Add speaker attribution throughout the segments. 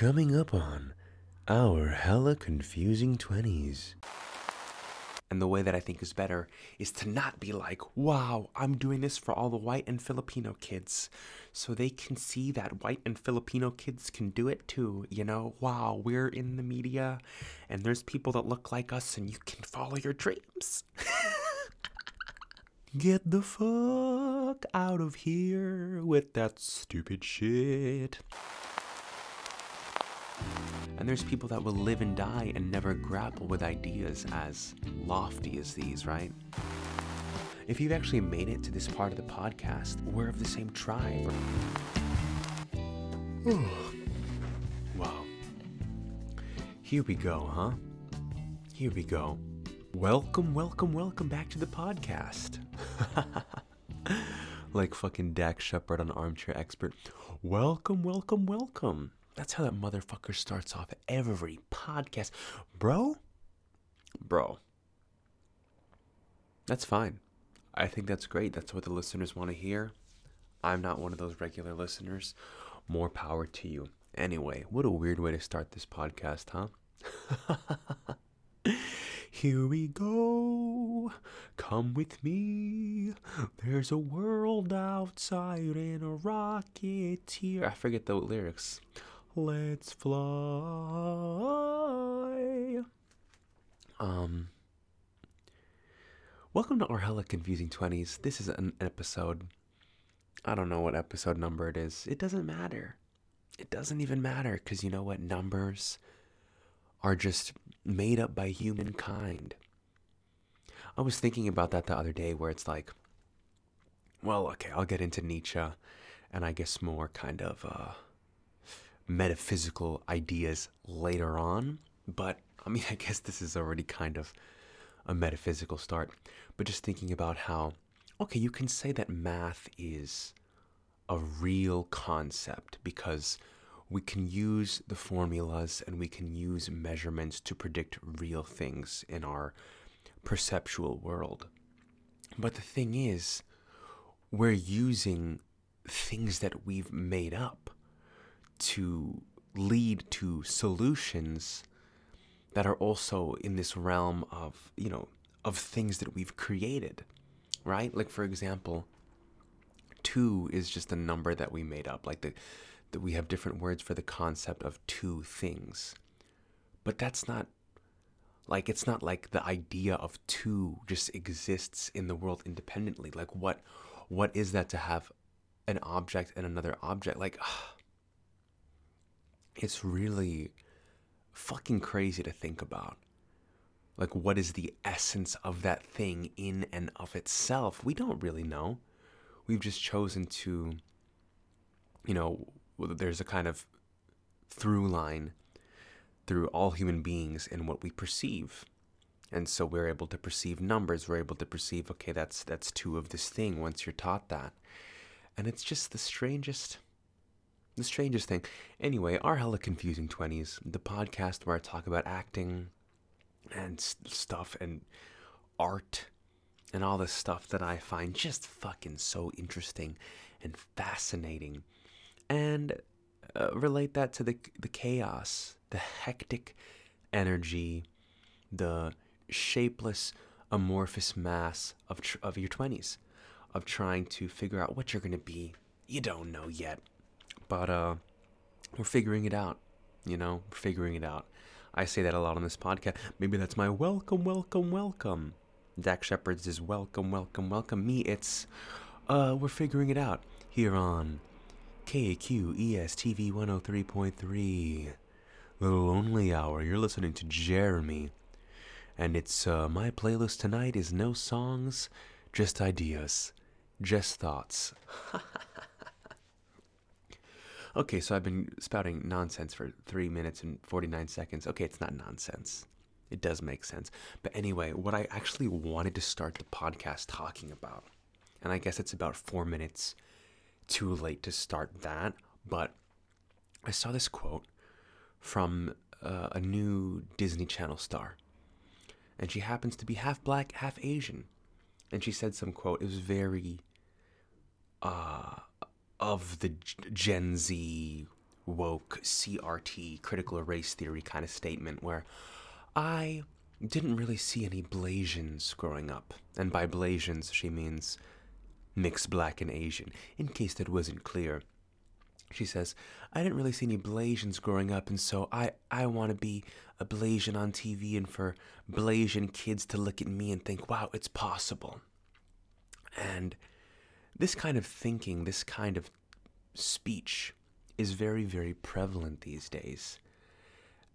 Speaker 1: Coming up on our hella confusing 20s.
Speaker 2: And the way that I think is better is to not be like, wow, I'm doing this for all the white and Filipino kids. So they can see that white and Filipino kids can do it too. You know, wow, we're in the media and there's people that look like us and you can follow your dreams. Get the fuck out of here with that stupid shit. And there's people that will live and die and never grapple with ideas as lofty as these, right? If you've actually made it to this part of the podcast, we're of the same tribe. wow. Here we go, huh? Here we go. Welcome, welcome, welcome back to the podcast. like fucking Dax Shepard on Armchair Expert. Welcome, welcome, welcome. That's how that motherfucker starts off every podcast. Bro? Bro. That's fine. I think that's great. That's what the listeners want to hear. I'm not one of those regular listeners. More power to you. Anyway, what a weird way to start this podcast, huh? Here we go. Come with me. There's a world outside in a rocket here. I forget the lyrics. Let's fly. Um. Welcome to our hella confusing 20s. This is an episode. I don't know what episode number it is. It doesn't matter. It doesn't even matter because you know what? Numbers are just made up by humankind. I was thinking about that the other day where it's like, well, okay, I'll get into Nietzsche and I guess more kind of uh, metaphysical ideas later on. But I mean, I guess this is already kind of a metaphysical start. But just thinking about how, okay, you can say that math is a real concept because we can use the formulas and we can use measurements to predict real things in our perceptual world. But the thing is, we're using things that we've made up to lead to solutions that are also in this realm of, you know, of things that we've created, right? Like, for example, two is just a number that we made up. Like, the that we have different words for the concept of two things. But that's not like it's not like the idea of two just exists in the world independently. Like what what is that to have an object and another object? Like it's really fucking crazy to think about. Like what is the essence of that thing in and of itself? We don't really know. We've just chosen to you know there's a kind of through line through all human beings and what we perceive. And so we're able to perceive numbers. We're able to perceive, okay, that's that's two of this thing once you're taught that. And it's just the strangest the strangest thing. Anyway, our hella confusing 20s, the podcast where I talk about acting and stuff and art and all this stuff that I find just fucking so interesting and fascinating and uh, relate that to the the chaos, the hectic energy, the shapeless, amorphous mass of tr- of your twenties, of trying to figure out what you're gonna be. You don't know yet, but uh, we're figuring it out. You know, we're figuring it out. I say that a lot on this podcast. Maybe that's my welcome, welcome, welcome. Dax Shepard's is welcome, welcome, welcome. Me, it's uh, we're figuring it out here on KQES TV 103.3. The Lonely Hour. You're listening to Jeremy. And it's uh, my playlist tonight is no songs, just ideas, just thoughts. okay, so I've been spouting nonsense for 3 minutes and 49 seconds. Okay, it's not nonsense. It does make sense. But anyway, what I actually wanted to start the podcast talking about, and I guess it's about 4 minutes too late to start that, but I saw this quote from uh, a new Disney Channel star. And she happens to be half black, half Asian. And she said some quote. It was very uh, of the Gen Z woke CRT, critical race theory kind of statement where I didn't really see any Blasians growing up. And by Blasians, she means mixed black and Asian, in case that wasn't clear. She says, I didn't really see any Blasians growing up, and so I, I want to be a Blasian on TV and for Blasian kids to look at me and think, wow, it's possible. And this kind of thinking, this kind of speech is very, very prevalent these days.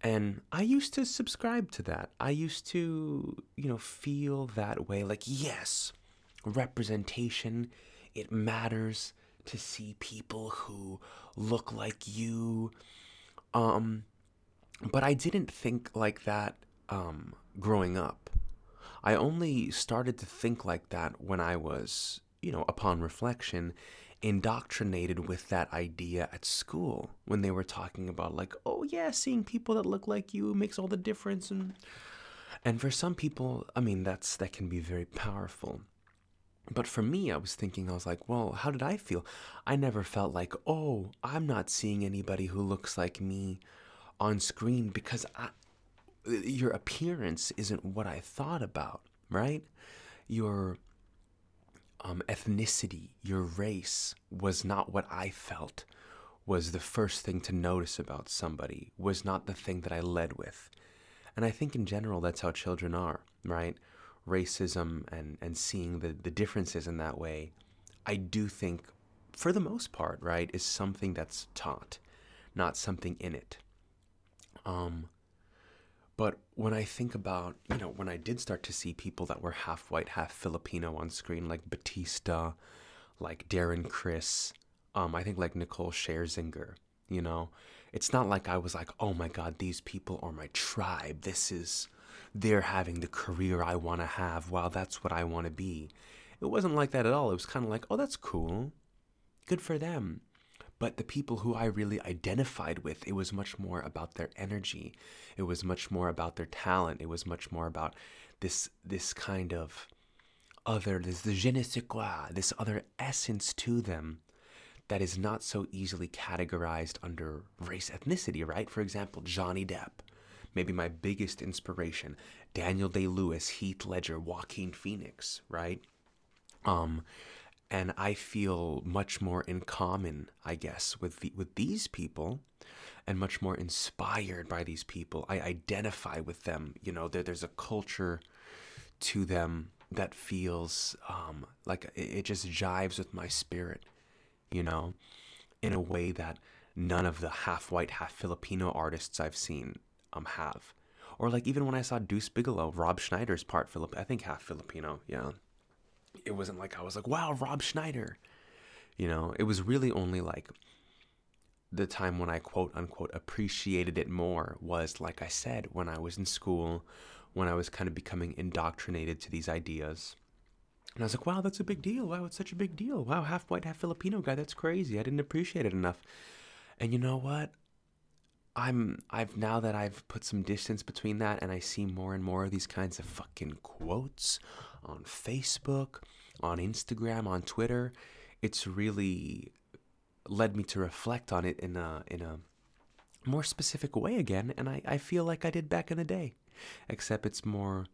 Speaker 2: And I used to subscribe to that. I used to, you know, feel that way like, yes, representation, it matters to see people who look like you. Um, but I didn't think like that um, growing up. I only started to think like that when I was, you know, upon reflection, indoctrinated with that idea at school when they were talking about like, oh yeah, seeing people that look like you makes all the difference and and for some people, I mean, that's that can be very powerful. But for me, I was thinking, I was like, well, how did I feel? I never felt like, oh, I'm not seeing anybody who looks like me on screen because I, your appearance isn't what I thought about, right? Your um, ethnicity, your race was not what I felt was the first thing to notice about somebody, was not the thing that I led with. And I think in general, that's how children are, right? racism and, and seeing the, the differences in that way, I do think, for the most part, right, is something that's taught, not something in it. Um, but when I think about, you know, when I did start to see people that were half white, half Filipino on screen, like Batista, like Darren Criss, um, I think like Nicole Scherzinger, you know, it's not like I was like, oh my God, these people are my tribe. This is they're having the career I want to have. Wow, that's what I want to be. It wasn't like that at all. It was kind of like, oh, that's cool. Good for them. But the people who I really identified with, it was much more about their energy. It was much more about their talent. It was much more about this this kind of other, this the je ne sais quoi, this other essence to them that is not so easily categorized under race ethnicity, right? For example, Johnny Depp maybe my biggest inspiration Daniel Day Lewis, Heath Ledger, Joaquin Phoenix, right? Um, and I feel much more in common, I guess, with the, with these people, and much more inspired by these people. I identify with them. You know, there, there's a culture to them that feels um, like it, it just jives with my spirit. You know, in a way that none of the half white, half Filipino artists I've seen um have. Or like even when I saw Deuce Bigalow, Rob Schneider's part Philip I think half Filipino, yeah. It wasn't like I was like, wow, Rob Schneider. You know, it was really only like the time when I quote unquote appreciated it more was like I said, when I was in school, when I was kind of becoming indoctrinated to these ideas. And I was like, wow, that's a big deal. Wow, it's such a big deal. Wow, half white, half Filipino guy. That's crazy. I didn't appreciate it enough. And you know what? I'm I've now that I've put some distance between that and I see more and more of these kinds of fucking quotes on Facebook, on Instagram, on Twitter, it's really led me to reflect on it in a in a more specific way again and I, I feel like I did back in the day. Except it's more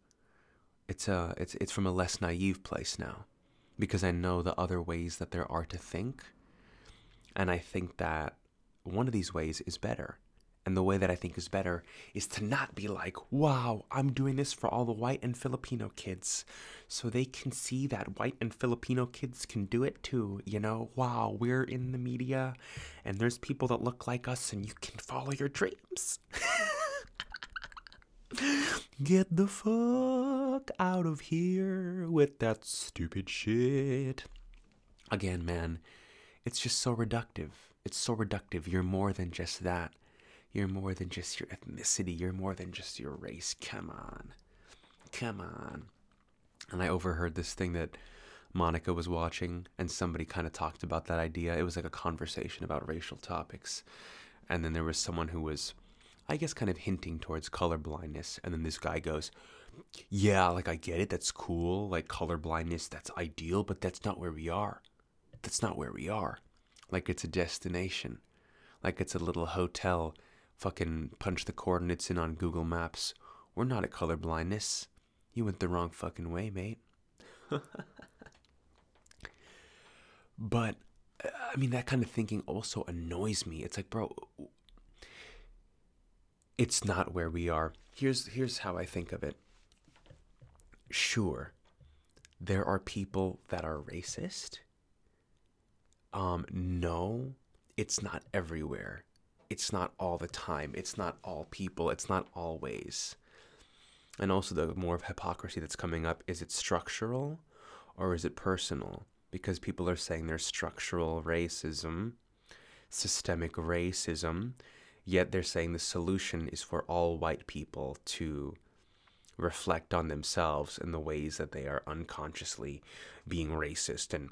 Speaker 2: it's a it's it's from a less naive place now. Because I know the other ways that there are to think. And I think that one of these ways is better. And the way that I think is better is to not be like, wow, I'm doing this for all the white and Filipino kids. So they can see that white and Filipino kids can do it too. You know, wow, we're in the media and there's people that look like us and you can follow your dreams. Get the fuck out of here with that stupid shit. Again, man, it's just so reductive. It's so reductive. You're more than just that. You're more than just your ethnicity. You're more than just your race. Come on. Come on. And I overheard this thing that Monica was watching, and somebody kind of talked about that idea. It was like a conversation about racial topics. And then there was someone who was, I guess, kind of hinting towards colorblindness. And then this guy goes, Yeah, like I get it. That's cool. Like colorblindness, that's ideal, but that's not where we are. That's not where we are. Like it's a destination like it's a little hotel. Fucking punch the coordinates in on Google Maps. We're not at color blindness. You went the wrong fucking way, mate. but uh, I mean, that kind of thinking also annoys me. It's like, bro, it's not where we are. Here's here's how I think of it. Sure, there are people that are racist. Um, no, it's not everywhere. It's not all the time. It's not all people. It's not always. And also, the more of hypocrisy that's coming up is it structural or is it personal? Because people are saying there's structural racism, systemic racism, yet they're saying the solution is for all white people to reflect on themselves and the ways that they are unconsciously being racist and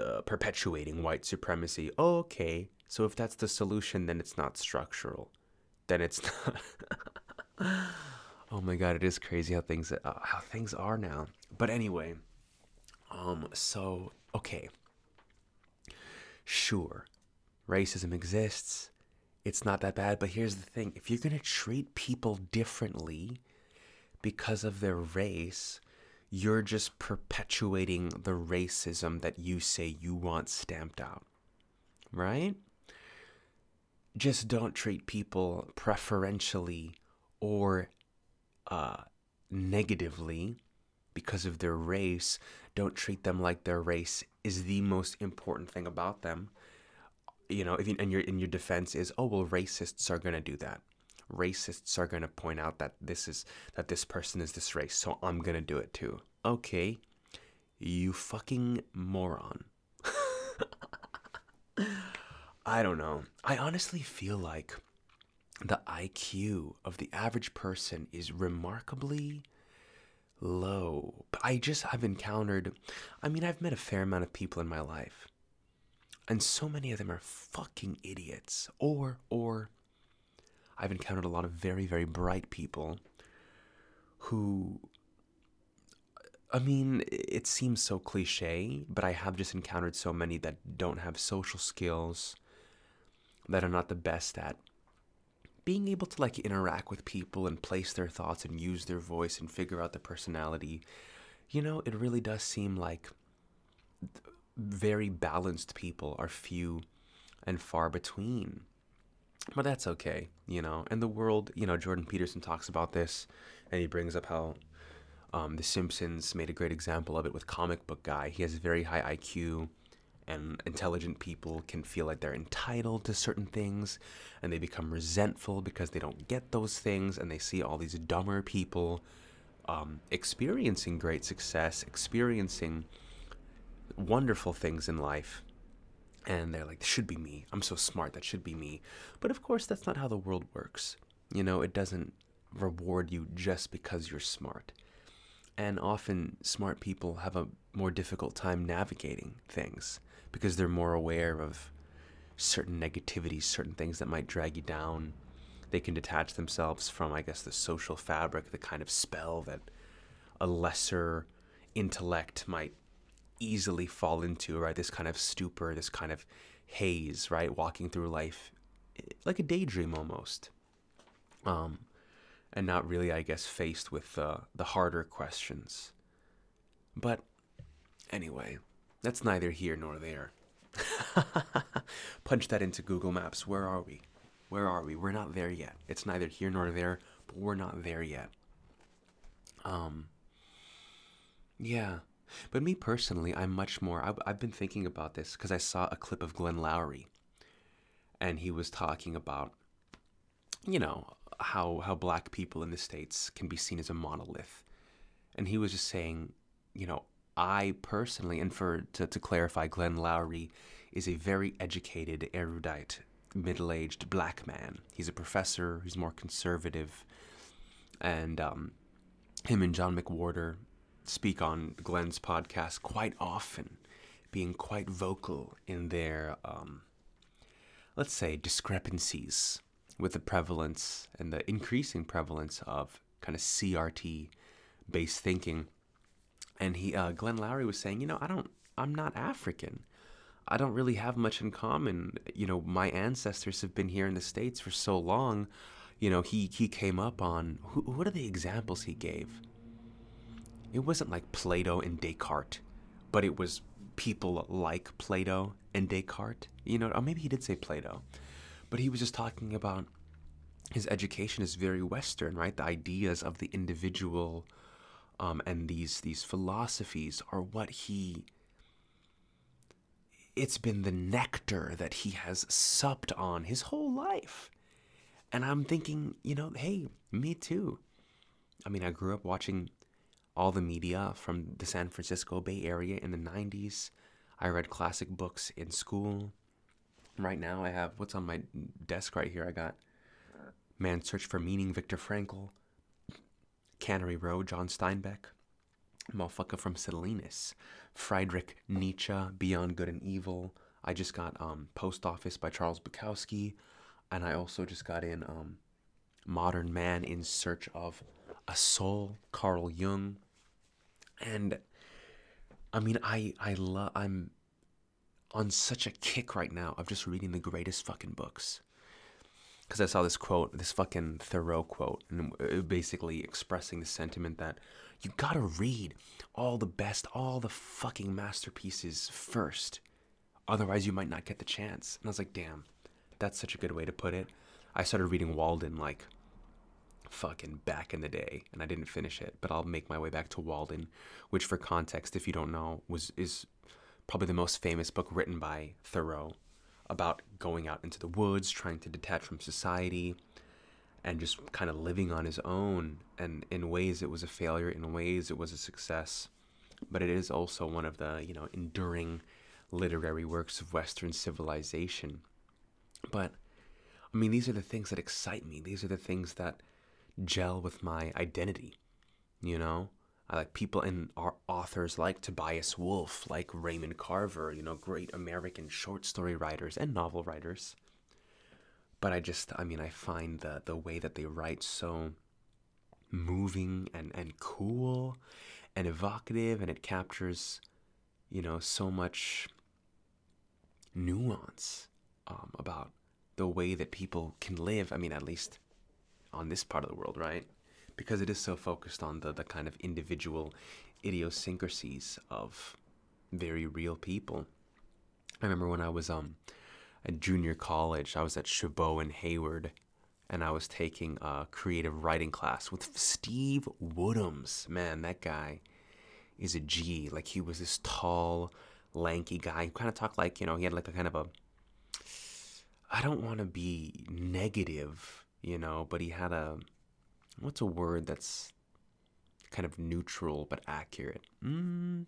Speaker 2: uh, perpetuating white supremacy. Okay, so if that's the solution, then it's not structural. Then it's not. oh my god, it is crazy how things uh, how things are now. But anyway, um, so okay, sure, racism exists. It's not that bad, but here's the thing: if you're gonna treat people differently because of their race, you're just perpetuating the racism that you say you want stamped out, right? Just don't treat people preferentially or uh, negatively because of their race. Don't treat them like their race is the most important thing about them. You know, you, and your in your defense is, oh well, racists are gonna do that racists are to point out that this is that this person is this race so i'm to do it too okay you fucking moron i don't know. I honestly feel like the iq of the average person is remarkably low. But i just have encountered i mean i've met a fair amount of people in my life and so many of them are fucking idiots. Or or I've encountered a lot of very, very bright people who, I mean, it seems so cliche, but I have just encountered so many that don't have social skills, that are not the best at being able to like interact with people and place their thoughts and use their voice and figure out their personality. You know, it really does seem like very balanced people are few and far between but that's okay, you know. And the world, you know, Jordan Peterson talks about this, and he brings up how um, The Simpsons made a great example of it with Comic Book Guy. He has a very high IQ, and intelligent people can feel like they're entitled to certain things, and they become resentful because they don't get those things, and they see all these dumber people um, experiencing great success, experiencing wonderful things in life and they're like, "This should be me. I'm so smart. That should be me." But of course, that's not how the world works. You know, it doesn't reward you just because you're smart. And often, smart people have a more difficult time navigating things because they're more aware of certain negativities, certain things that might drag you down. They can detach themselves from, I guess, the social fabric, the kind of spell that a lesser intellect might easily fall into, right? This kind of stupor, this kind of haze, right? Walking through life like a daydream almost. Um, and not really, I guess, faced with uh, the harder questions. But anyway, that's neither here nor there. Punch that into Google Maps. Where are we? Where are we? We're not there yet. It's neither here nor there, but we're not there yet. Um, yeah. But me personally, I'm much more. I've, I've been thinking about this because I saw a clip of Glenn Loury, and he was talking about, you know, how how black people in the states can be seen as a monolith, and he was just saying, you know, I personally, and for to, to clarify, Glenn Loury is a very educated, erudite, middle-aged black man. He's a professor. He's more conservative, and um, him and John McWhorter speak on Glenn's podcast quite often, being quite vocal in their, um, let's say, discrepancies with the prevalence and the increasing prevalence of kind of CRT based thinking. And he, uh, Glenn Loury was saying, you know, I don't, I'm not African. I don't really have much in common. You know, my ancestors have been here in the States for so long. You know, he, he came up on, what are the examples he gave? It wasn't like Plato and Descartes, but it was people like Plato and Descartes. You know, or maybe he did say Plato, but he was just talking about his education is very Western, right? The ideas of the individual um, and these these philosophies are what he it's been the nectar that he has supped on his whole life. And I'm thinking, you know, hey, me too. I mean, I grew up watching all the media from the San Francisco Bay Area in the 90s. I read classic books in school. Right now, I have what's on my desk right here. I got Man's Search for meaning Viktor Frankl, Cannery Row, John Steinbeck, motherfucker from Salinas, Friedrich Nietzsche, Beyond Good and Evil. I just got um, Post Office by Charles Bukowski, and I also just got in um, Modern Man in Search of a Soul, Carl Jung, and I mean, I I love I'm on such a kick right now of just reading the greatest fucking books because I saw this quote, this fucking Thoreau quote, and basically expressing the sentiment that you gotta read all the best, all the fucking masterpieces first. Otherwise, you might not get the chance. And I was like, damn, that's such a good way to put it. I started reading Walden like fucking back in the day, and I didn't finish it, but I'll make my way back to Walden, which, for context, if you don't know, was is probably the most famous book written by Thoreau about going out into the woods, trying to detach from society, and just kind of living on his own. And in ways, it was a failure. In ways, it was a success. But it is also one of the you know enduring literary works of Western civilization. But I mean, these are the things that excite me. These are the things that gel with my identity. You know, I like people and our authors like Tobias Wolff, like Raymond Carver, you know, great American short story writers and novel writers. But I just, I mean, I find the, the way that they write so moving and, and cool and evocative, and it captures, you know, so much nuance um, about the way that people can live. I mean, at least on this part of the world, right? Because it is so focused on the, the kind of individual idiosyncrasies of very real people. I remember when I was um at junior college, I was at Chabot and Hayward, and I was taking a creative writing class with Steve Woodhams. Man, that guy is a G. Like he was this tall, lanky guy. He kind of talked like you know he had like a kind of a. I don't want to be negative, you know, but he had a what's a word that's kind of neutral but accurate? Mm.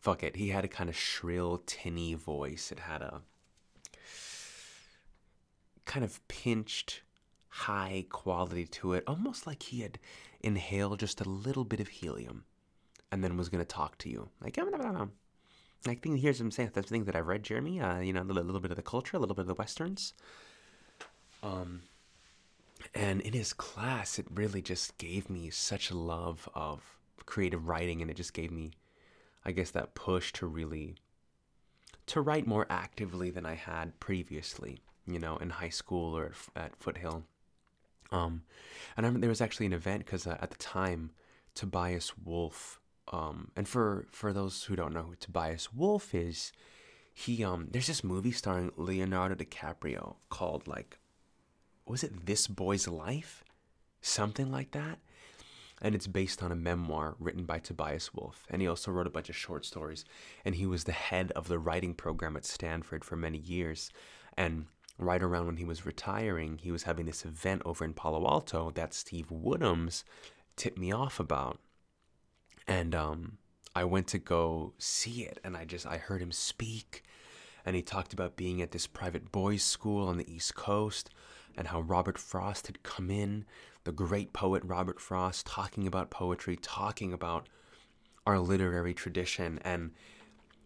Speaker 2: Fuck it. He had a kind of shrill, tinny voice. It had a kind of pinched, high quality to it, almost like he had inhaled just a little bit of helium and then was going to talk to you. Like, I think here's some things that I've read, Jeremy. Uh, you know, a little, little bit of the culture, a little bit of the westerns. Um, and in his class, it really just gave me such a love of creative writing, and it just gave me, I guess, that push to really to write more actively than I had previously. You know, in high school or at, at Foothill. Um, and I remember there was actually an event because uh, at the time, Tobias Wolff, Um, and for for those who don't know who Tobias Wolff is, he um, there's this movie starring Leonardo DiCaprio called like was it This Boy's Life? Something like that. And it's based on a memoir written by Tobias Wolff. And he also wrote a bunch of short stories. And he was the head of the writing program at Stanford for many years. And right around when he was retiring, he was having this event over in Palo Alto that Steve Woodhams tipped me off about. And um, I went to go see it. And I just, I heard him speak. And he talked about being at this private boys' school on the East Coast and how Robert Frost had come in, the great poet Robert Frost, talking about poetry, talking about our literary tradition. And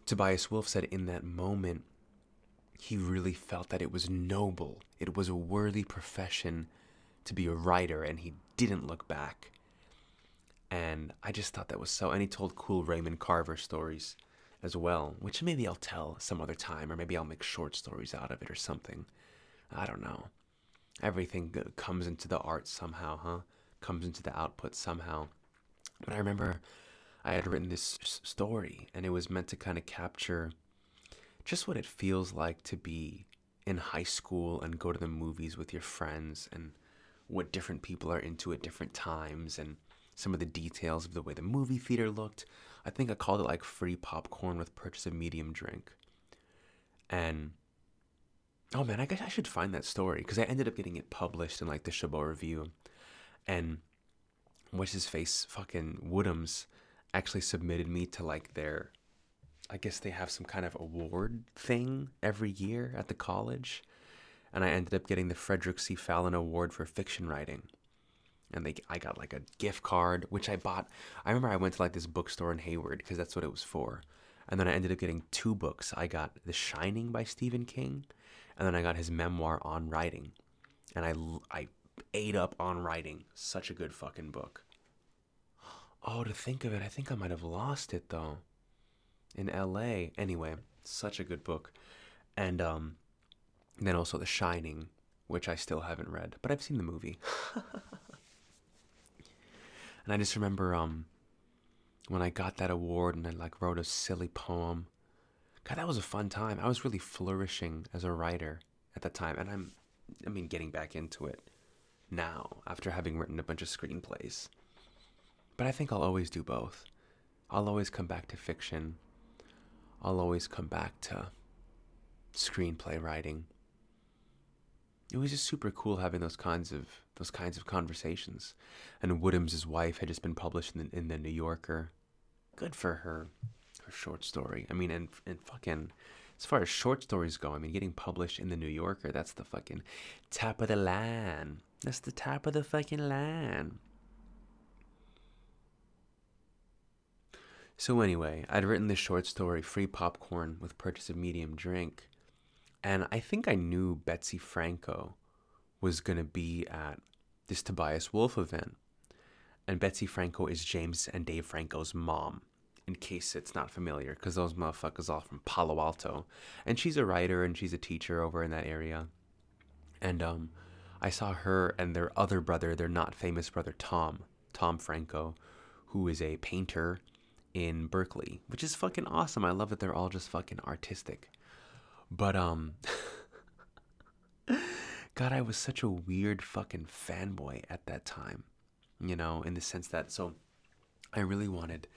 Speaker 2: Tobias Wolff said in that moment, he really felt that it was noble, it was a worthy profession to be a writer, and he didn't look back. And I just thought that was so. And he told cool Raymond Carver stories as well, which maybe I'll tell some other time, or maybe I'll make short stories out of it or something. I don't know. Everything comes into the art somehow, huh? Comes into the output somehow. But I remember I had written this story, and it was meant to kind of capture just what it feels like to be in high school and go to the movies with your friends and what different people are into at different times and some of the details of the way the movie theater looked. I think I called it like free popcorn with purchase of medium drink. And oh man, I guess I should find that story because I ended up getting it published in like the Chabot Review. And what's his face, fucking Woodhams, actually submitted me to like their I guess they have some kind of award thing every year at the college. And I ended up getting the Frederick C. Fallon Award for fiction writing. And they, I got like a gift card, which I bought. I remember I went to like this bookstore in Hayward because that's what it was for. And then I ended up getting two books. I got The Shining by Stephen King, and then I got his memoir on writing. And I, I ate up on writing. Such a good fucking book. Oh, to think of it, I think I might have lost it though in LA. Anyway, such a good book. And um, then also The Shining, which I still haven't read, but I've seen the movie. and I just remember um, when I got that award and I like wrote a silly poem. God, that was a fun time. I was really flourishing as a writer at that time, and I'm, I mean, getting back into it now after having written a bunch of screenplays. But I think I'll always do both. I'll always come back to fiction I'll always come back to screenplay writing. It was just super cool having those kinds of those kinds of conversations. And Woodham's wife had just been published in the, in the New Yorker. Good for her. Short story. I mean, and and fucking as far as short stories go, I mean, getting published in the New Yorker, that's the fucking top of the line. That's the top of the fucking line. So, anyway, I'd written this short story, Free Popcorn with Purchase of Medium Drink, and I think I knew Betsy Franco was going to be at this Tobias Wolff event. And Betsy Franco is James and Dave Franco's mom, in case it's not familiar, because those motherfuckers all from Palo Alto. And she's a writer and she's a teacher over in that area. And um, I saw her and their other brother, their not famous brother, Tom, Tom Franco, who is a painter in Berkeley, which is fucking awesome. I love that they're all just fucking artistic. But um God, I was such a weird fucking fanboy at that time. You know, in the sense that so I really wanted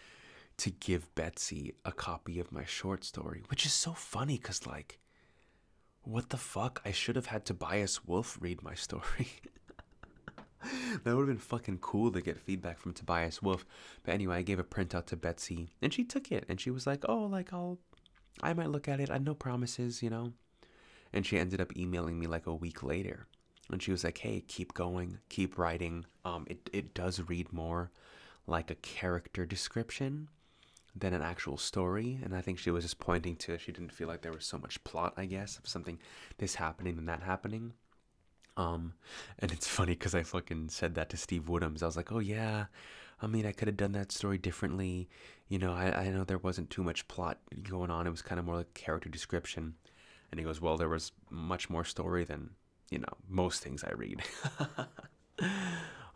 Speaker 2: to give Betsy a copy of my short story, which is so funny cuz like what the fuck? I should have had Tobias Wolff read my story. that would have been fucking cool to get feedback from Tobias Wolff. But anyway, I gave a printout to Betsy and she took it and she was like, oh, like I'll, I might look at it. I no promises, you know. And she ended up emailing me like a week later. And she was like, hey, keep going, keep writing. Um, it, it does read more like a character description than an actual story. And I think she was just pointing to she didn't feel like there was so much plot, I guess, of something this happening and that happening. Um, and it's funny because I fucking said that to Steve Woodhams. I was like, oh yeah, I mean, I could have done that story differently. You know, I, I know there wasn't too much plot going on. It was kind of more like character description. And he goes, well, there was much more story than, you know, most things I read.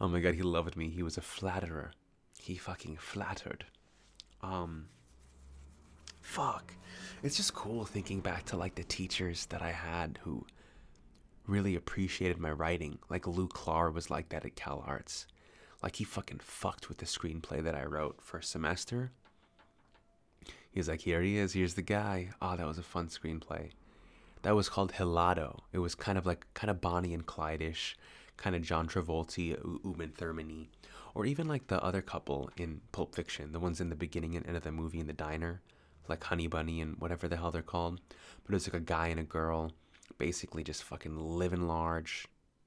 Speaker 2: oh my God, he loved me. He was a flatterer. He fucking flattered. Um, fuck. It's just cool thinking back to like the teachers that I had who really appreciated my writing. Like Lou Clark was like that at Cal Arts. Like he fucking fucked with the screenplay that I wrote for a semester. He was like, here he is, here's the guy. Oh, that was a fun screenplay. That was called Helado. It was kind of like kind of Bonnie and Clyde-ish, kind of John Travolta, Uma Thurman or even like the other couple in Pulp Fiction, the ones in the beginning and end of the movie in the diner, like Honey Bunny and whatever the hell they're called. But it's like a guy and a girl basically just fucking living large,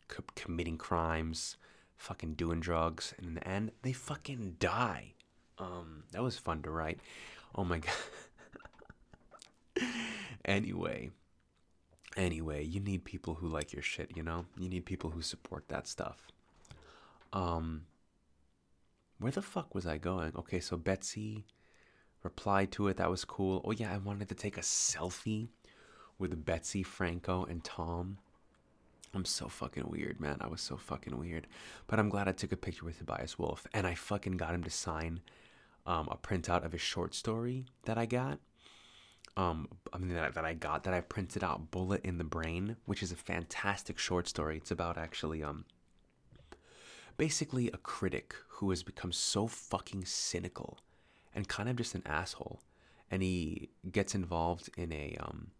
Speaker 2: co- committing crimes, fucking doing drugs, and in the end, they fucking die. Um, that was fun to write. Oh my god. anyway, anyway, you need people who like your shit, you know? You need people who support that stuff. Um, where the fuck was I going? Okay, so Betsy replied to it. That was cool. Oh, yeah, I wanted to take a selfie with Betsy, Franco, and Tom. I'm so fucking weird, man. I was so fucking weird. But I'm glad I took a picture with Tobias Wolff. and I fucking got him to sign um, a printout of his short story that I got. Um, I mean, that, that I got that I printed out, Bullet in the Brain, which is a fantastic short story. It's about actually, um, basically a critic who has become so fucking cynical and kind of just an asshole. And he gets involved in a, um,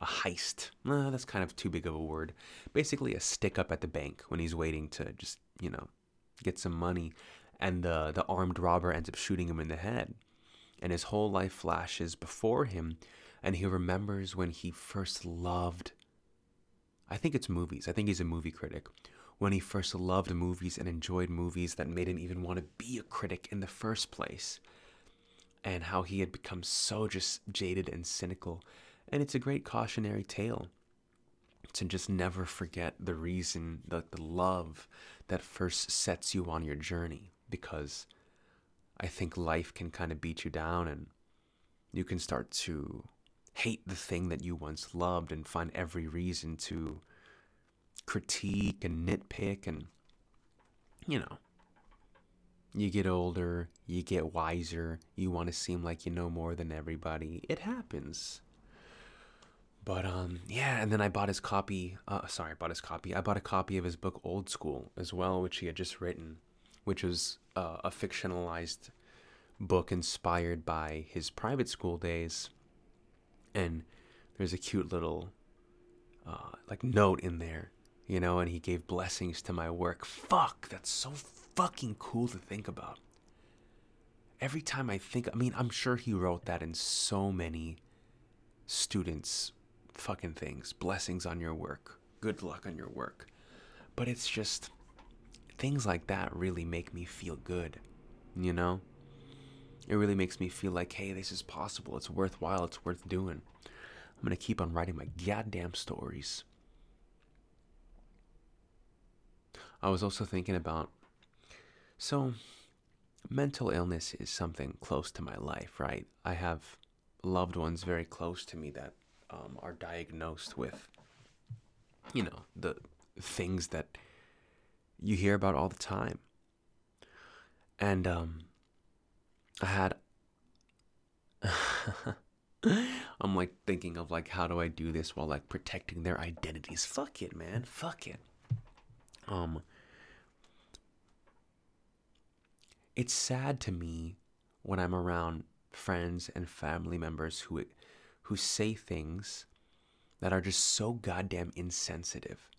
Speaker 2: a heist. That's kind of too big of a word. Basically, a stick up at the bank when he's waiting to just, you know, get some money. And the, the armed robber ends up shooting him in the head. And his whole life flashes before him. And he remembers when he first loved, I think it's movies. I think he's a movie critic. When he first loved movies and enjoyed movies that made him even want to be a critic in the first place. And how he had become so just jaded and cynical and it's a great cautionary tale to just never forget the reason, the, the love that first sets you on your journey. Because I think life can kind of beat you down and you can start to hate the thing that you once loved and find every reason to critique and nitpick and, you know, you get older, you get wiser, you want to seem like you know more than everybody. It happens. But um, yeah, and then I bought his copy. Uh, sorry, I bought his copy. I bought a copy of his book Old School as well, which he had just written, which was uh, a fictionalized book inspired by his private school days. And there's a cute little uh, like note in there, you know, and he gave blessings to my work. Fuck, that's so fucking cool to think about. Every time I think, I mean, I'm sure he wrote that in so many students' fucking things. Blessings on your work. Good luck on your work. But it's just things like that really make me feel good, you know? It really makes me feel like, hey, this is possible. It's worthwhile. It's worth doing. I'm going to keep on writing my goddamn stories. I was also thinking about so mental illness is something close to my life, right? I have loved ones very close to me that um, are diagnosed with, you know, the things that you hear about all the time. And um, I had, I'm like thinking of like, how do I do this while like protecting their identities? Fuck it, man. Fuck it. Um, it's sad to me when I'm around friends and family members who who say things that are just so goddamn insensitive.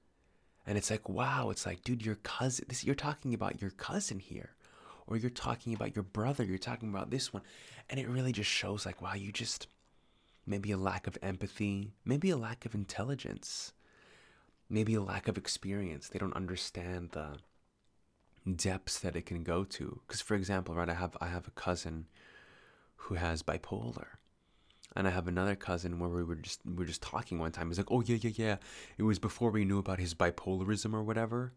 Speaker 2: And it's like, wow, it's like, dude, your cousin, this, you're talking about your cousin here. Or you're talking about your brother, you're talking about this one. And it really just shows, like, wow, you just, maybe a lack of empathy, maybe a lack of intelligence, maybe a lack of experience. They don't understand the depths that it can go to. Because, for example, right, I have, I have a cousin who has bipolar and I have another cousin where we were just we were just talking one time. He's like, "Oh yeah, yeah, yeah." It was before we knew about his bipolarism or whatever.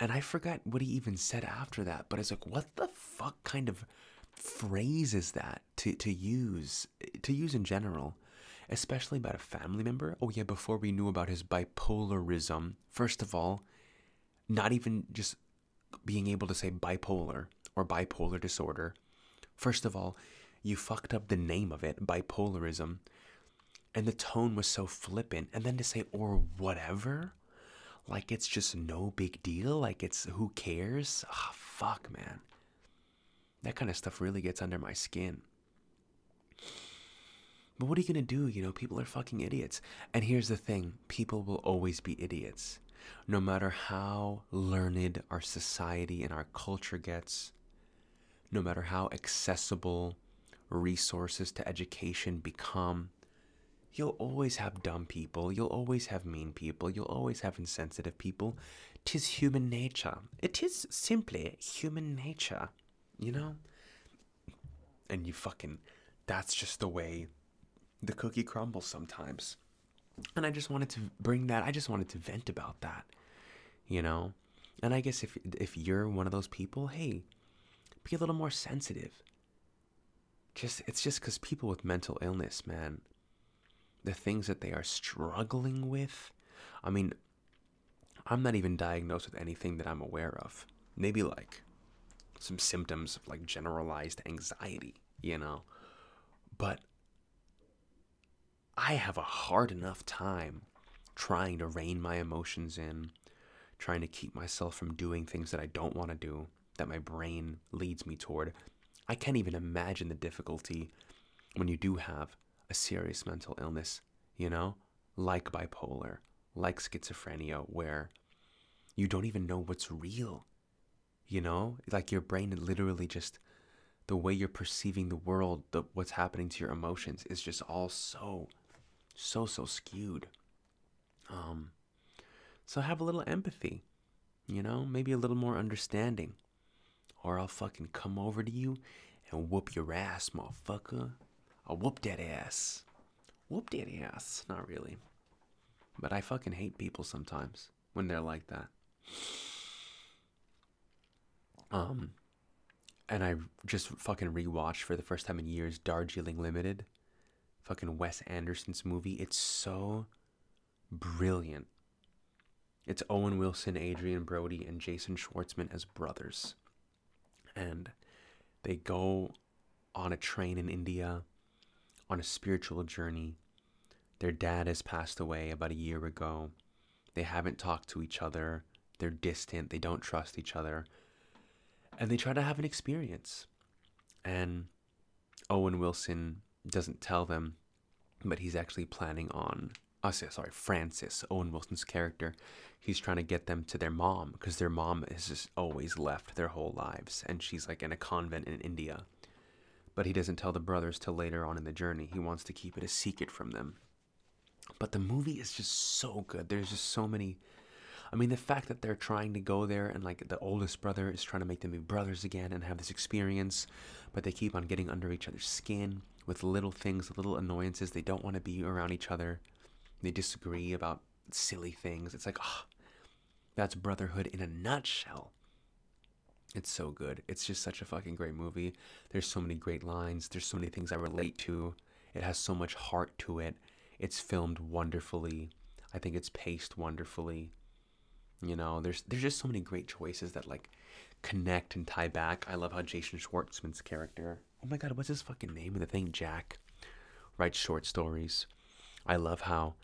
Speaker 2: And I forgot what he even said after that. But it's like, what the fuck kind of phrase is that to to use to use in general, especially about a family member? Oh yeah, before we knew about his bipolarism. First of all, not even just being able to say bipolar or bipolar disorder. First of all, you fucked up the name of it, bipolarism. And the tone was so flippant. And then to say, or whatever, like it's just no big deal, like it's who cares? Oh, fuck, man. That kind of stuff really gets under my skin. But what are you gonna do? You know, people are fucking idiots. And here's the thing people will always be idiots. No matter how learned our society and our culture gets, no matter how accessible resources to education become, you'll always have dumb people, you'll always have mean people, you'll always have insensitive people. Tis human nature. It is simply human nature, you know? And you fucking, that's just the way the cookie crumbles sometimes. And I just wanted to bring that, I just wanted to vent about that, you know? And I guess if if you're one of those people, hey, be a little more sensitive. Just it's just because people with mental illness, man, the things that they are struggling with. I mean, I'm not even diagnosed with anything that I'm aware of. Maybe like some symptoms of like generalized anxiety, you know. But I have a hard enough time trying to rein my emotions in, trying to keep myself from doing things that I don't want to do, that my brain leads me toward. I can't even imagine the difficulty when you do have a serious mental illness, you know, like bipolar, like schizophrenia, where you don't even know what's real. You know, like your brain literally just the way you're perceiving the world, the what's happening to your emotions is just all so, so so skewed. Um, so have a little empathy, you know, maybe a little more understanding, or I'll fucking come over to you and whoop your ass, motherfucker. I'll whoop that ass. Whoop that ass. Not really. But I fucking hate people sometimes when they're like that. Um, and I just fucking rewatched for the first time in years Darjeeling Limited, fucking Wes Anderson's movie. It's so brilliant. It's Owen Wilson, Adrien Brody, and Jason Schwartzman as brothers. And they go on a train in India on a spiritual journey. Their dad has passed away about a year ago. They haven't talked to each other. They're distant. They don't trust each other. And they try to have an experience. And Owen Wilson doesn't tell them, but he's actually planning on oh, sorry, Francis, Owen Wilson's character, he's trying to get them to their mom because their mom has just always left their whole lives and she's like in a convent in India. But he doesn't tell the brothers till later on in the journey. He wants to keep it a secret from them. But the movie is just so good. There's just so many. I mean, the fact that they're trying to go there and like the oldest brother is trying to make them be brothers again and have this experience, but they keep on getting under each other's skin with little things, little annoyances. They don't want to be around each other. They disagree about silly things. It's like, oh, that's brotherhood in a nutshell. It's so good. It's just such a fucking great movie. There's so many great lines. There's so many things I relate to. It has so much heart to it. It's filmed wonderfully. I think it's paced wonderfully. You know, there's there's just so many great choices that like connect and tie back. I love how Jason Schwartzman's character. Oh my god, what's his fucking name in the thing? Jack writes short stories. I love how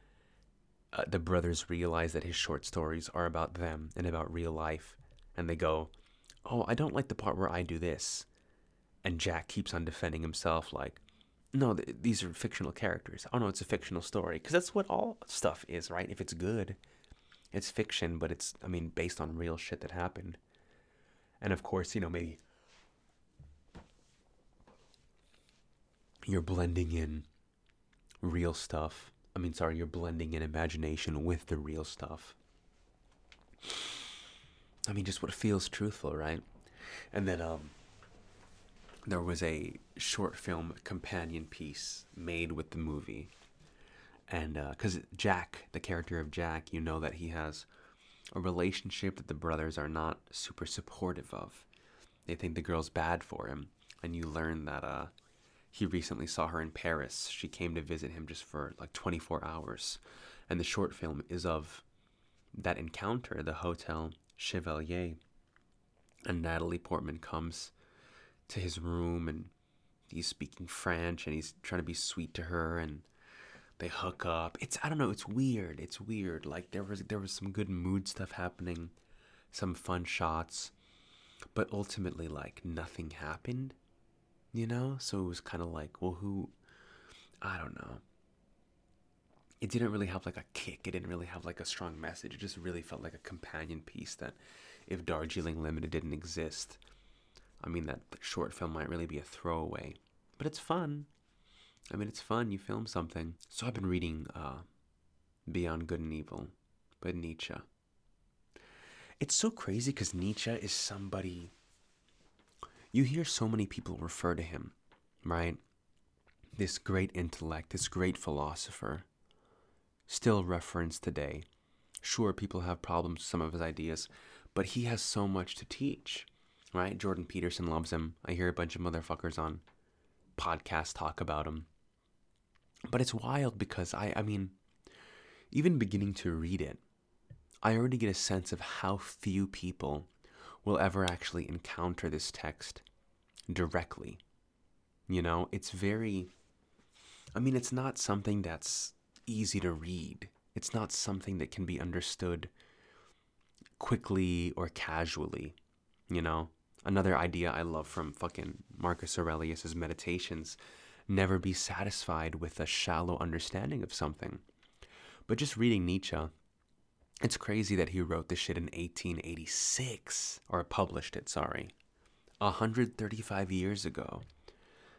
Speaker 2: uh, the brothers realize that his short stories are about them and about real life. And they go, Oh, I don't like the part where I do this. And Jack keeps on defending himself, like, No, th- these are fictional characters. Oh, no, it's a fictional story. Because that's what all stuff is, right? If it's good, it's fiction, but it's, I mean, based on real shit that happened. And of course, you know, maybe you're blending in real stuff I mean, sorry, you're blending in imagination with the real stuff. I mean, just what feels truthful, right? And then, um, there was a short film companion piece made with the movie. And, because uh, Jack, the character of Jack, you know that he has a relationship that the brothers are not super supportive of. They think the girl's bad for him. And you learn that, uh, he recently saw her in Paris. She came to visit him just for like 24 hours. And the short film is of that encounter, the Hotel Chevalier. And Natalie Portman comes to his room and he's speaking French and he's trying to be sweet to her and they hook up. It's I don't know, it's weird. It's weird. Like there was there was some good mood stuff happening, some fun shots, but ultimately like nothing happened you know? So it was kind of like, well, who, I don't know. It didn't really have like a kick. It didn't really have like a strong message. It just really felt like a companion piece that if Darjeeling Limited didn't exist, I mean, that short film might really be a throwaway. But it's fun. I mean, it's fun. You film something. So I've been reading uh, Beyond Good and Evil by Nietzsche. It's so crazy because Nietzsche is somebody you hear so many people refer to him, right? This great intellect, this great philosopher, still referenced today. Sure, people have problems with some of his ideas, but he has so much to teach. right? Jordan Peterson loves him. I hear a bunch of motherfuckers on podcasts talk about him. But it's wild because I, I mean, even beginning to read it, I already get a sense of how few people will ever actually encounter this text directly. You know, it's very, I mean, it's not something that's easy to read, it's not something that can be understood quickly or casually. You know, another idea I love from fucking Marcus Aurelius's meditations never be satisfied with a shallow understanding of something. But just reading Nietzsche, it's crazy that he wrote this shit in 1886, or published it, sorry, 135 years ago.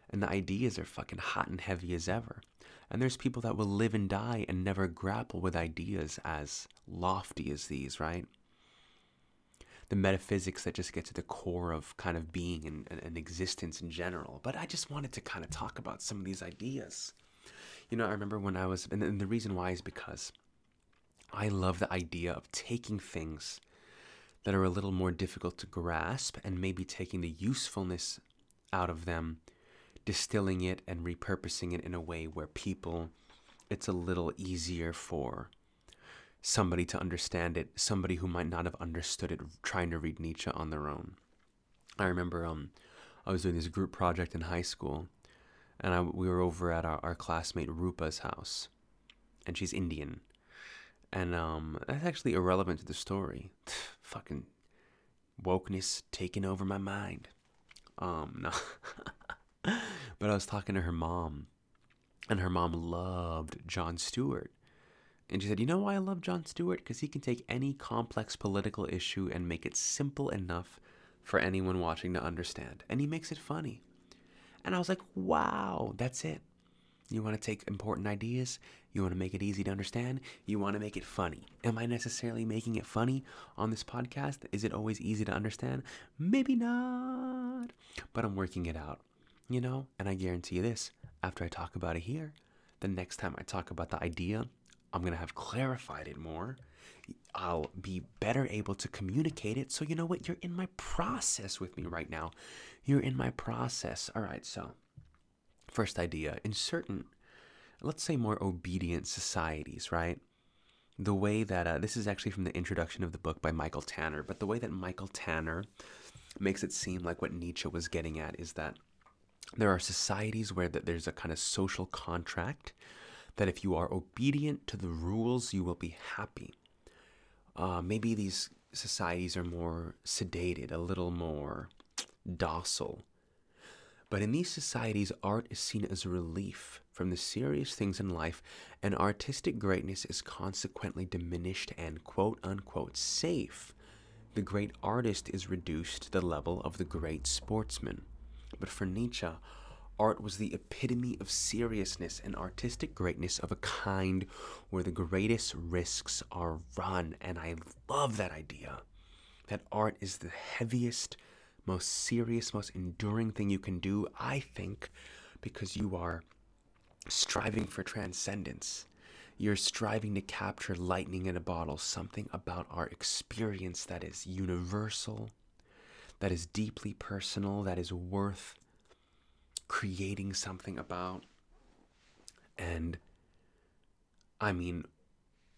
Speaker 2: And the ideas are fucking hot and heavy as ever. And there's people that will live and die and never grapple with ideas as lofty as these, right? The metaphysics that just get to the core of kind of being and, and, existence in general. But I just wanted to kind of talk about some of these ideas. You know, I remember when I was, and the reason why is because I love the idea of taking things that are a little more difficult to grasp and maybe taking the usefulness out of them, distilling it and repurposing it in a way where people, it's a little easier for somebody to understand it, somebody who might not have understood it trying to read Nietzsche on their own. I remember um, I was doing this group project in high school, and I, we were over at our, our classmate Rupa's house, and she's Indian and um, that's actually irrelevant to the story. Fucking wokeness taking over my mind. Um, no. but I was talking to her mom, and her mom loved Jon Stewart. And she said, You know why I love Jon Stewart? Because he can take any complex political issue and make it simple enough for anyone watching to understand. And he makes it funny. And I was like, Wow, that's it. You want to take important ideas, you want to make it easy to understand, you want to make it funny. Am I necessarily making it funny on this podcast? Is it always easy to understand? Maybe not. But I'm working it out, you know? And I guarantee you this after I talk about it here, the next time I talk about the idea, I'm going to have clarified it more. I'll be better able to communicate it. So, you know what? You're in my process with me right now. You're in my process. All right, so First idea in certain, let's say, more obedient societies, right? The way that uh, this is actually from the introduction of the book by Michael Tanner, but the way that Michael Tanner makes it seem like what Nietzsche was getting at is that there are societies where that there's a kind of social contract that if you are obedient to the rules, you will be happy. Uh, maybe these societies are more sedated, a little more docile, but in these societies, art is seen as a relief from the serious things in life, and artistic greatness is consequently diminished and quote unquote safe. The great artist is reduced to the level of the great sportsman. But for Nietzsche, art was the epitome of seriousness and artistic greatness of a kind where the greatest risks are run. And I love that idea that art is the heaviest most serious, most enduring thing you can do, I think, because you are striving for transcendence. You're striving to capture lightning in a bottle, something about our experience that is universal, that is deeply personal, that is worth creating something about. And I mean,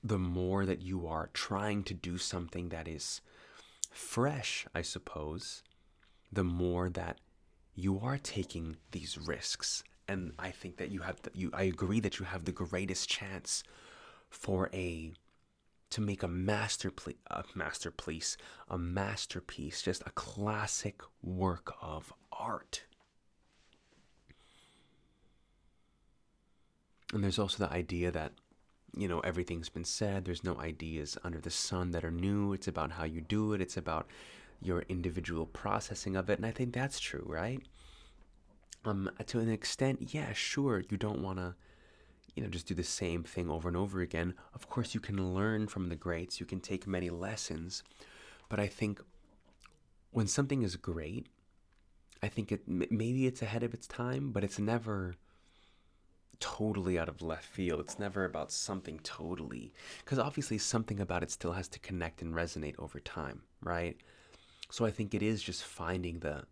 Speaker 2: the more that you are trying to do something that is fresh, I suppose, the more that you are taking these risks. And I think that you have the, you I agree that you have the greatest chance for a to make a masterpiece a masterpiece a masterpiece just a classic work of art. And there's also the idea that you know everything's been said there's no ideas under the sun that are new it's about how you do it it's about your individual processing of it. And I think that's true, right? Um, to an extent, yeah, sure, you don't want to, you know, just do the same thing over and over again. Of course, you can learn from the greats, you can take many lessons. But I think when something is great, I think it maybe it's ahead of its time, but it's never totally out of left field. It's never about something totally, because obviously something about it still has to connect and resonate over time, right? So I think it is just finding the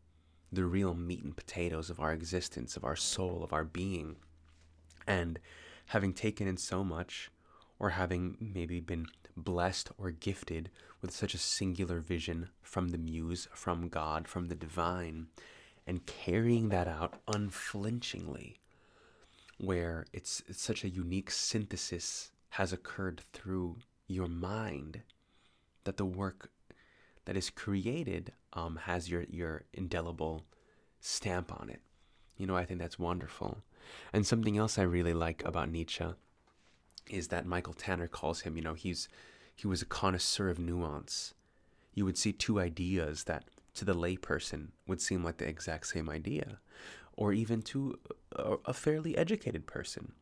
Speaker 2: the real meat and potatoes of our existence, of our soul, of our being. And having taken in so much, or having maybe been blessed or gifted with such a singular vision from the muse, from God, from the divine, and carrying that out unflinchingly, where it's, it's such a unique synthesis has occurred through your mind that the work that is created um, has your, your indelible stamp on it. You know, I think that's wonderful. And something else I really like about Nietzsche is that Michael Tanner calls him, you know, he's he was a connoisseur of nuance. You would see two ideas that to the layperson would seem like the exact same idea, or even to a, a fairly educated person.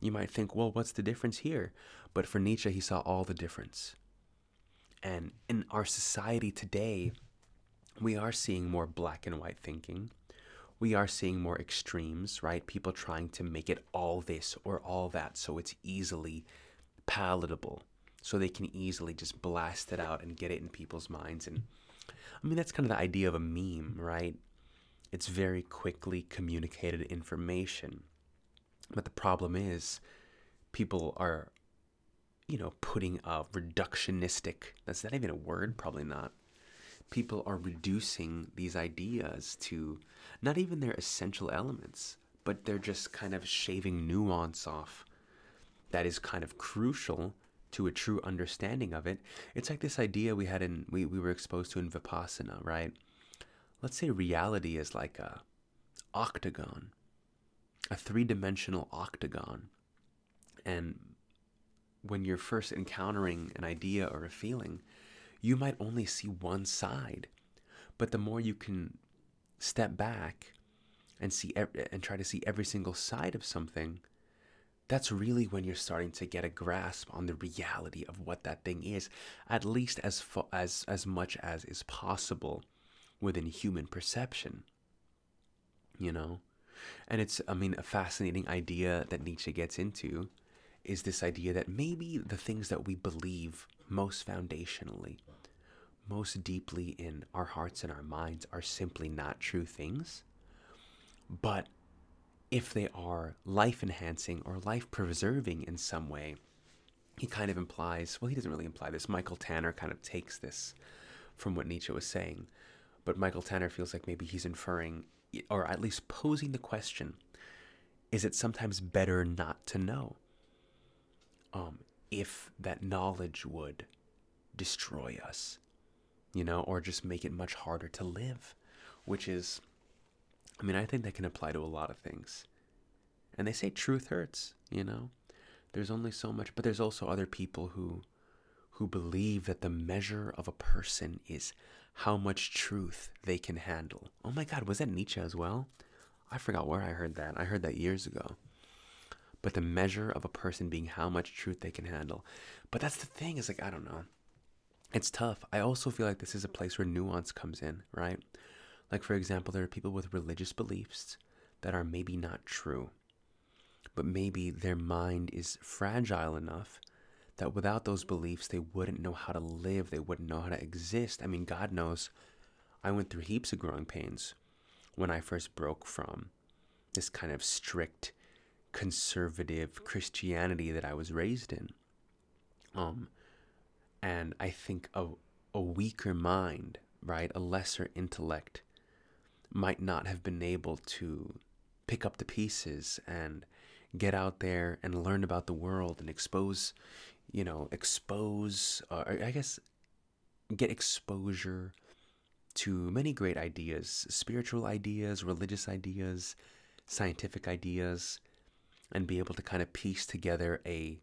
Speaker 2: You might think, well, what's the difference here? But for Nietzsche, he saw all the difference. And in our society today, we are seeing more black and white thinking. We are seeing more extremes, right? People trying to make it all this or all that so it's easily palatable, so they can easily just blast it out and get it in people's minds. And I mean, that's kind of the idea of a meme, right? It's very quickly communicated information. But the problem is, people are, you know, putting a reductionistic, that's not even a word, probably not. People are reducing these ideas to not even their essential elements, but they're just kind of shaving nuance off that is kind of crucial to a true understanding of it. It's like this idea we had in we, we were exposed to in Vipassana, right? Let's say reality is like a octagon a three dimensional octagon. And when you're first encountering an idea or a feeling, you might only see one side. But the more you can step back and see and try to see every single side of something, that's really when you're starting to get a grasp on the reality of what that thing is, at least as as as much as is possible within human perception. You know, and it's, I mean, a fascinating idea that Nietzsche gets into is this idea that maybe the things that we believe most foundationally, most deeply in our hearts and our minds are simply not true things. But if they are life enhancing or life preserving in some way, he kind of implies, well, he doesn't really imply this. Michael Tanner kind of takes this from what Nietzsche was saying. But Michael Tanner feels like maybe he's inferring or at least posing the question is it sometimes better not to know um, if that knowledge would destroy us, you know, or just make it much harder to live, which is, I mean, I think that can apply to a lot of things. And they say truth hurts, you know. There's only so much, but there's also other people who who believe that the measure of a person is how much truth they can handle. Oh my God, was that Nietzsche as well? I forgot where I heard that. I heard that years ago. But the measure of a person being how much truth they can handle. But that's the thing, is like, I don't know. It's tough. I also feel like this is a place where nuance comes in, right? Like, for example, there are people with religious beliefs that are maybe not true, but maybe their mind is fragile enough that without those beliefs, they wouldn't know how to live, they wouldn't know how to exist. I mean, God knows I went through heaps of growing pains when I first broke from this kind of strict conservative Christianity that I was raised in. Um, and I think a, a weaker mind, right, a lesser intellect, might not have been able to pick up the pieces and get out there and learn about the world and expose you know, expose, uh, I guess, get exposure to many great ideas spiritual ideas, religious ideas, scientific ideas, and be able to kind of piece together a,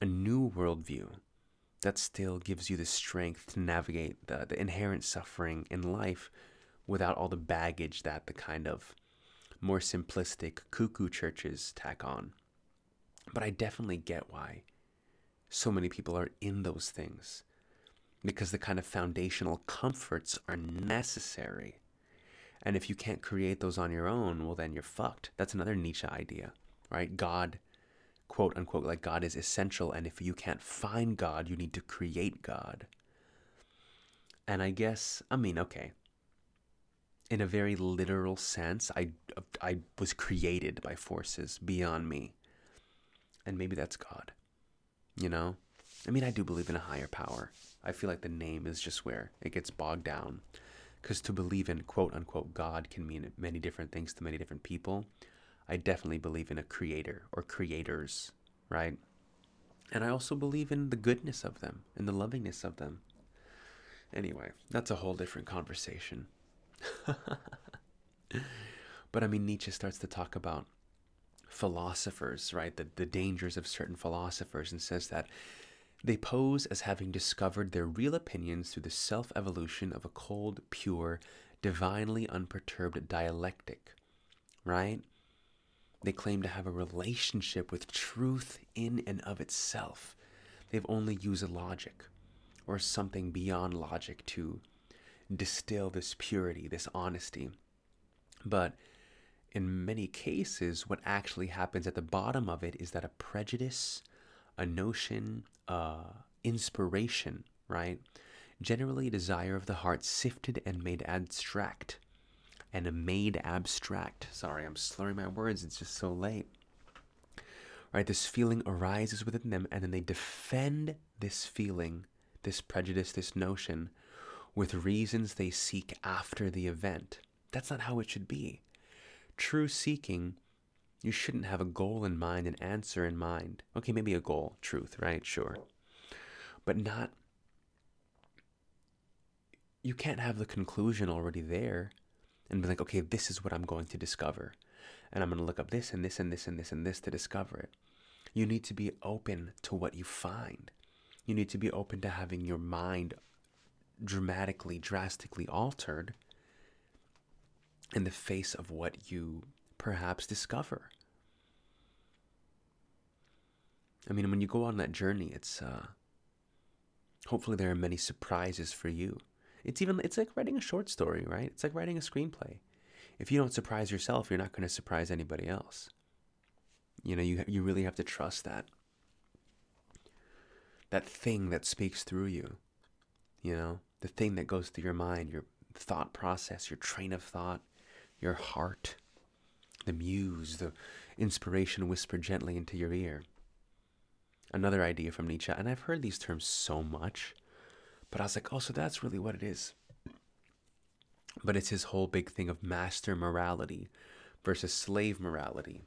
Speaker 2: a new worldview that still gives you the strength to navigate the, the inherent suffering in life without all the baggage that the kind of more simplistic cuckoo churches tack on. But I definitely get why so many people are in those things because the kind of foundational comforts are necessary. And if you can't create those on your own, well, then you're fucked. That's another Nietzsche idea, right? God, quote unquote, like God is essential. And if you can't find God, you need to create God. And I guess, I mean, okay. In a very literal sense, I, I was created by forces beyond me. And maybe that's God. You know? I mean, I do believe in a higher power. I feel like the name is just where it gets bogged down. Because to believe in quote unquote God can mean many different things to many different people. I definitely believe in a creator or creators, right? And I also believe in the goodness of them and the lovingness of them. Anyway, that's a whole different conversation. but I mean, Nietzsche starts to talk about philosophers, right? The, the dangers of certain philosophers, and says that they pose as having discovered their real opinions through the self evolution of a cold, pure, divinely unperturbed dialectic, right? They claim to have a relationship with truth in and of itself. They've only used logic or something beyond logic to distill this purity, this honesty. But in many cases, what actually happens at the bottom of it is that a prejudice, a notion, uh, inspiration, right? Generally, a desire of the heart sifted and made abstract. And made abstract. Sorry, I'm slurring my words, it's just so late. Right, this feeling arises within them, and then they defend this feeling, this prejudice, this notion, with reasons they seek after the event. That's not how it should be. True seeking, you shouldn't have a goal in mind, an answer in mind. Okay, maybe a goal, truth, right? Sure. But not. You can't have the conclusion already there and be like, okay, this is what I'm going to discover. And I'm going to look up this and this and this and this and this to discover it. You need to be open to what you find. You need to be open to having your mind dramatically, drastically altered in the face of what you perhaps discover. I mean, when you go on that journey, it's uh, hopefully there are many surprises for you. It's even it's like writing a short story, right? It's like writing a screenplay. If you don't surprise yourself, you're not going to surprise anybody else. You know, you you really have to trust that that thing that speaks through you. You know, the thing that goes through your mind, your thought process, your train of thought, your heart, the muse, the inspiration whispered gently into your ear. Another idea from Nietzsche, and I've heard these terms so much, but I was like, oh, so that's really what it is. But it's his whole big thing of master morality versus slave morality.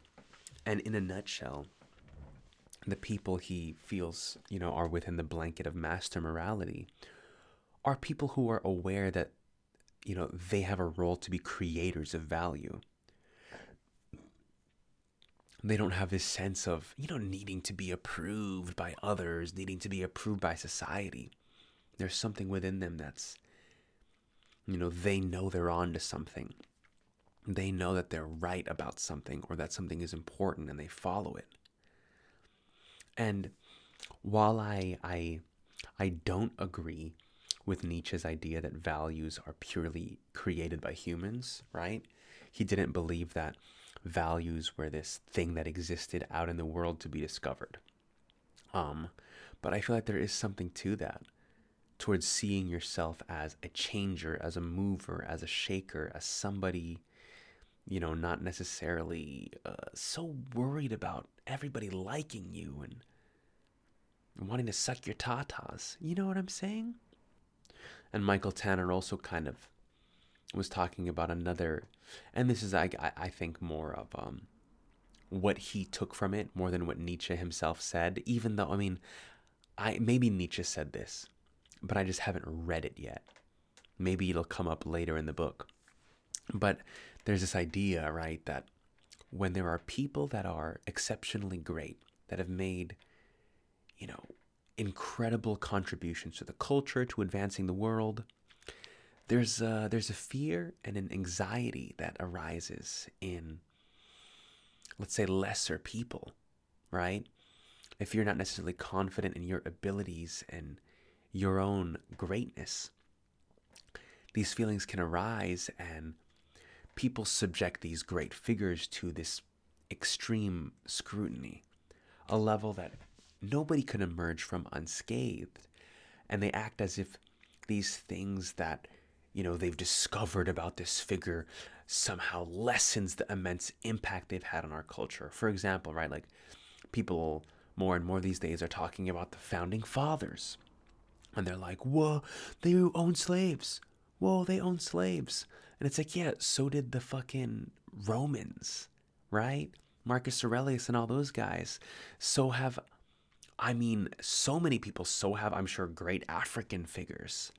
Speaker 2: And in a nutshell, the people he feels, you know, are within the blanket of master morality are people who are aware that, you know, they have a role to be creators of value. They don't have this sense of, you know, needing to be approved by others, needing to be approved by society. There's something within them that's, you know, they know they're on to something. They know that they're right about something or that something is important and they follow it. And while I I I don't agree with Nietzsche's idea that values are purely created by humans, right? He didn't believe that values were this thing that existed out in the world to be discovered. Um, but I feel like there is something to that towards seeing yourself as a changer, as a mover, as a shaker, as somebody, you know, not necessarily uh, so worried about everybody liking you and wanting to suck your tatas. You know what I'm saying? And Michael Tanner also kind of was talking about another, and this is, I, I think, more of um, what he took from it more than what Nietzsche himself said, even though, I mean, I maybe Nietzsche said this, but I just haven't read it yet. Maybe it'll come up later in the book. But there's this idea, right, that when there are people that are exceptionally great, that have made, you know, incredible contributions to the culture, to advancing the world, there's a, there's a fear and an anxiety that arises in, let's say, lesser people, right? If you're not necessarily confident in your abilities and your own greatness. These feelings can arise, and people subject these great figures to this extreme scrutiny, a level that nobody can emerge from unscathed. And they act as if these things that you know they've discovered about this figure somehow lessens the immense impact they've had on our culture. For example, right, like people more and more these days are talking about the founding fathers. And they're like, whoa, they own slaves. Whoa, they own slaves. And it's like, yeah, so did the fucking Romans, right? Marcus Aurelius and all those guys. So have, I mean, so many people, so have, I'm sure, great African figures.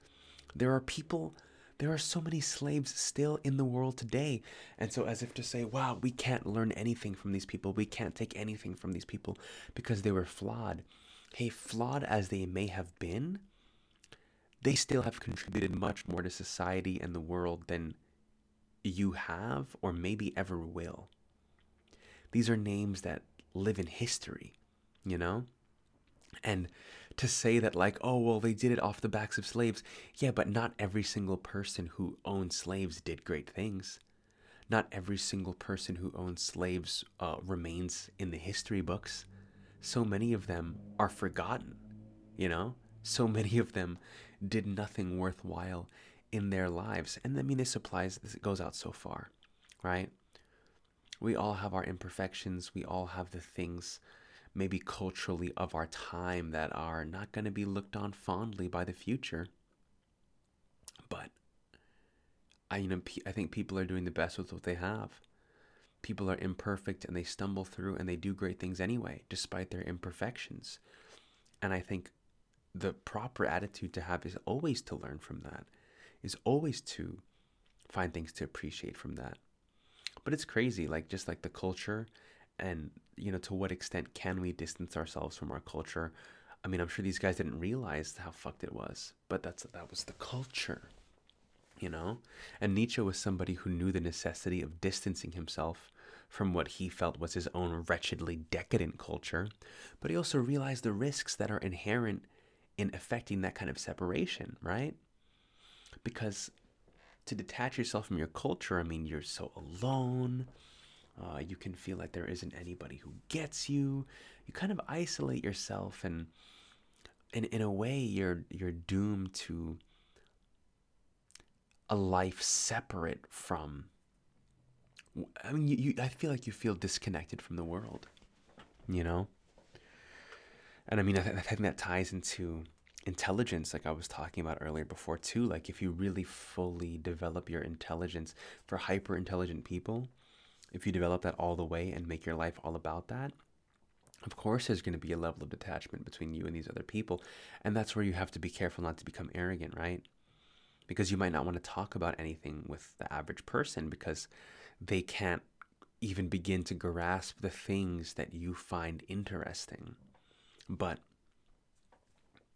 Speaker 2: There are people there are so many slaves still in the world today. And so, as if to say, wow, we can't learn anything from these people, we can't take anything from these people because they were flawed. Hey, flawed as they may have been, they still have contributed much more to society and the world than you have or maybe ever will. These are names that live in history, you know? And to say that like oh well they did it off the backs of slaves. Yeah but not every single person who owned slaves did great things. Not every single person who owned slaves uh, remains in the history books. So many of them are forgotten you know? So many of them did nothing worthwhile in their lives. And i mean this applies this goes out so far right? We all have our imperfections. We all have the things maybe culturally of our time that are not going to be looked on fondly by the future. But I you know I think people are doing the best with what they have. People are imperfect and they stumble through and they do great things anyway despite their imperfections. And I think the proper attitude to have is always to learn from that. Is always to find things to appreciate from that. But it's crazy like just like the culture and you know to what extent can we distance ourselves from our culture? I mean i'm sure these guys didn't realize how fucked it was but that's that was the culture you know? And nietzsche was somebody who knew the necessity of distancing himself from what he felt was his own wretchedly decadent culture but he also realized the risks that are inherent in affecting that kind of separation right? Because to detach yourself from your culture i mean you're so alone uh, you can feel like there isn't anybody who gets you. You kind of isolate yourself, and in in a way, you're you're doomed to a life separate from. I mean, you, you I feel like you feel disconnected from the world, you know. And I mean, I, th- I think that ties into intelligence like i was talking about earlier before too like if you really fully develop your intelligence for hyper intelligent people if you develop that all the way and make your life all about that, of course there's going to be a level of detachment between you and these other people. And that's where you have to be careful not to become arrogant, right? Because you might not want to talk about anything with the average person because they can't even begin to grasp the things that you find interesting. But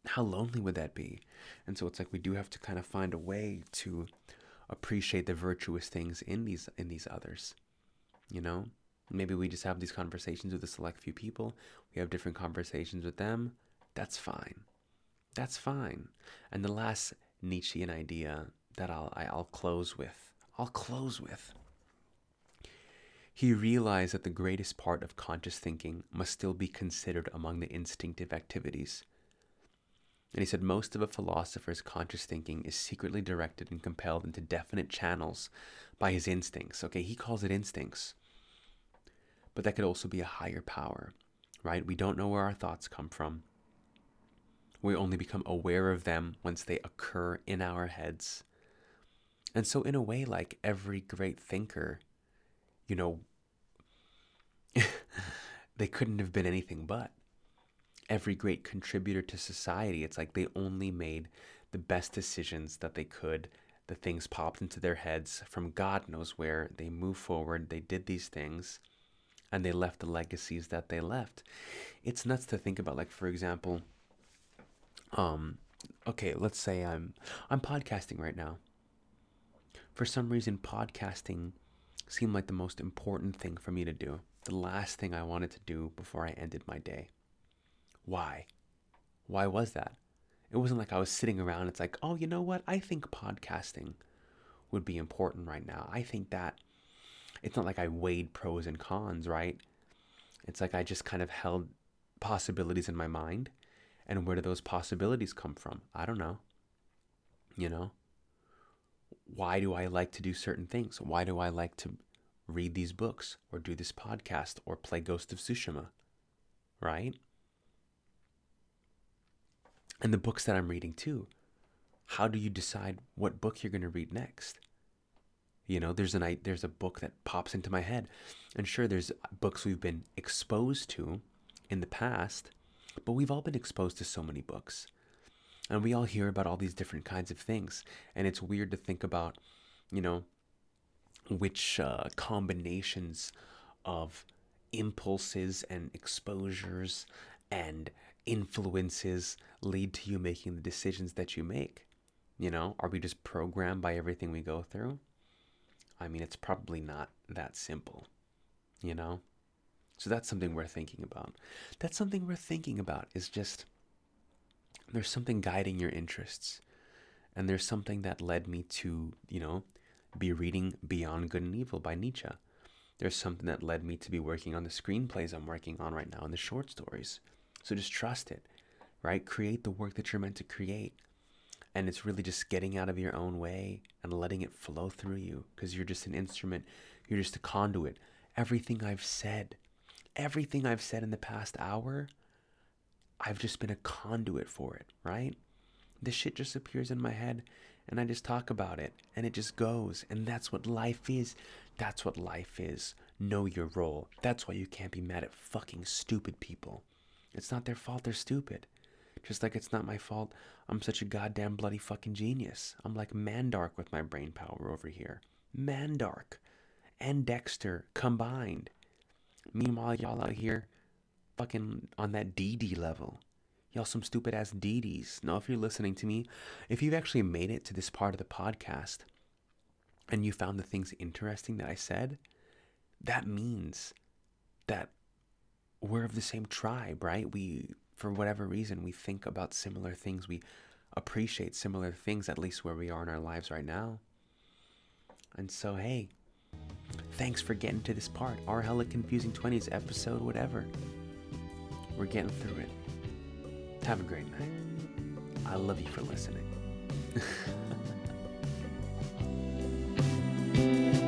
Speaker 2: how lonely would that be? And so it's like we do have to kind of find a way to appreciate the virtuous things in these in these others you know? Maybe we just have these conversations with a select few people. We have different conversations with them. That's fine. That's fine. And the last Nietzschean idea that I'll I'll close with. I'll close with. He realized that the greatest part of conscious thinking must still be considered among the instinctive activities. And he said most of a philosopher's conscious thinking is secretly directed and compelled into definite channels by his instincts. Okay, he calls it instincts but that could also be a higher power, right? We don't know where our thoughts come from. We only become aware of them once they occur in our heads. And so, in a way, like every great thinker, you know, they couldn't have been anything but. Every great contributor to society, it's like they only made the best decisions that they could. The things popped into their heads from God knows where. They moved forward, they did these things and they left the legacies that they left. It's nuts to think about. Like for example, um, okay, let's say I'm I'm podcasting right now. For some reason, podcasting seemed like the most important thing for me to do. The last thing I wanted to do before I ended my day. Why? Why was that? It wasn't like I was sitting around. It's like, oh, you know what? I think podcasting would be important right now. I think that it's not like I weighed pros and cons, right? It's like I just kind of held possibilities in my mind. And where do those possibilities come from? I don't know. You know? Why do I like to do certain things? Why do I like to read these books or do this podcast or play Ghost of Tsushima? Right? And the books that I'm reading too. How do you decide what book you're going to read next? You know, there's an there's a book that pops into my head. And sure there's books we've been exposed to in the past, but we've all been exposed to so many books. And we all hear about all these different kinds of things. And it's weird to think about, you know, which uh, combinations of impulses and exposures and influences lead to you making the decisions that you make. You know, are we just programmed by everything we go through? I mean, it's probably not that simple, you know? So that's something we're thinking about. That's something we're thinking about is just there's something guiding your interests. And there's something that led me to, you know, be reading Beyond Good and Evil by Nietzsche. There's something that led me to be working on the screenplays I'm working on right now and the short stories. So just trust it, right? Create the work that you're meant to create. And it's really just getting out of your own way and letting it flow through you because you're just an instrument. You're just a conduit. Everything I've said, everything I've said in the past hour, I've just been a conduit for it, right? This shit just appears in my head and I just talk about it and it just goes. And that's what life is. That's what life is. Know your role. That's why you can't be mad at fucking stupid people. It's not their fault they're stupid. Just like it's not my fault I'm such a goddamn bloody fucking genius. I'm like Mandark with my brain power over here. Mandark and Dexter combined. Meanwhile, y'all out here fucking on that Dee Dee level. Y'all some stupid ass Dee Dees. Now, if you're listening to me, if you've actually made it to this part of the podcast and you found the things interesting that I said, that means that we're of the same tribe, right? We, for whatever reason, we think about similar things. We appreciate similar things, at least where we are in our lives right now. And so, hey, thanks for getting to this part. Our hella confusing 20s episode, whatever. We're getting through it. Have a great night. I love you for listening.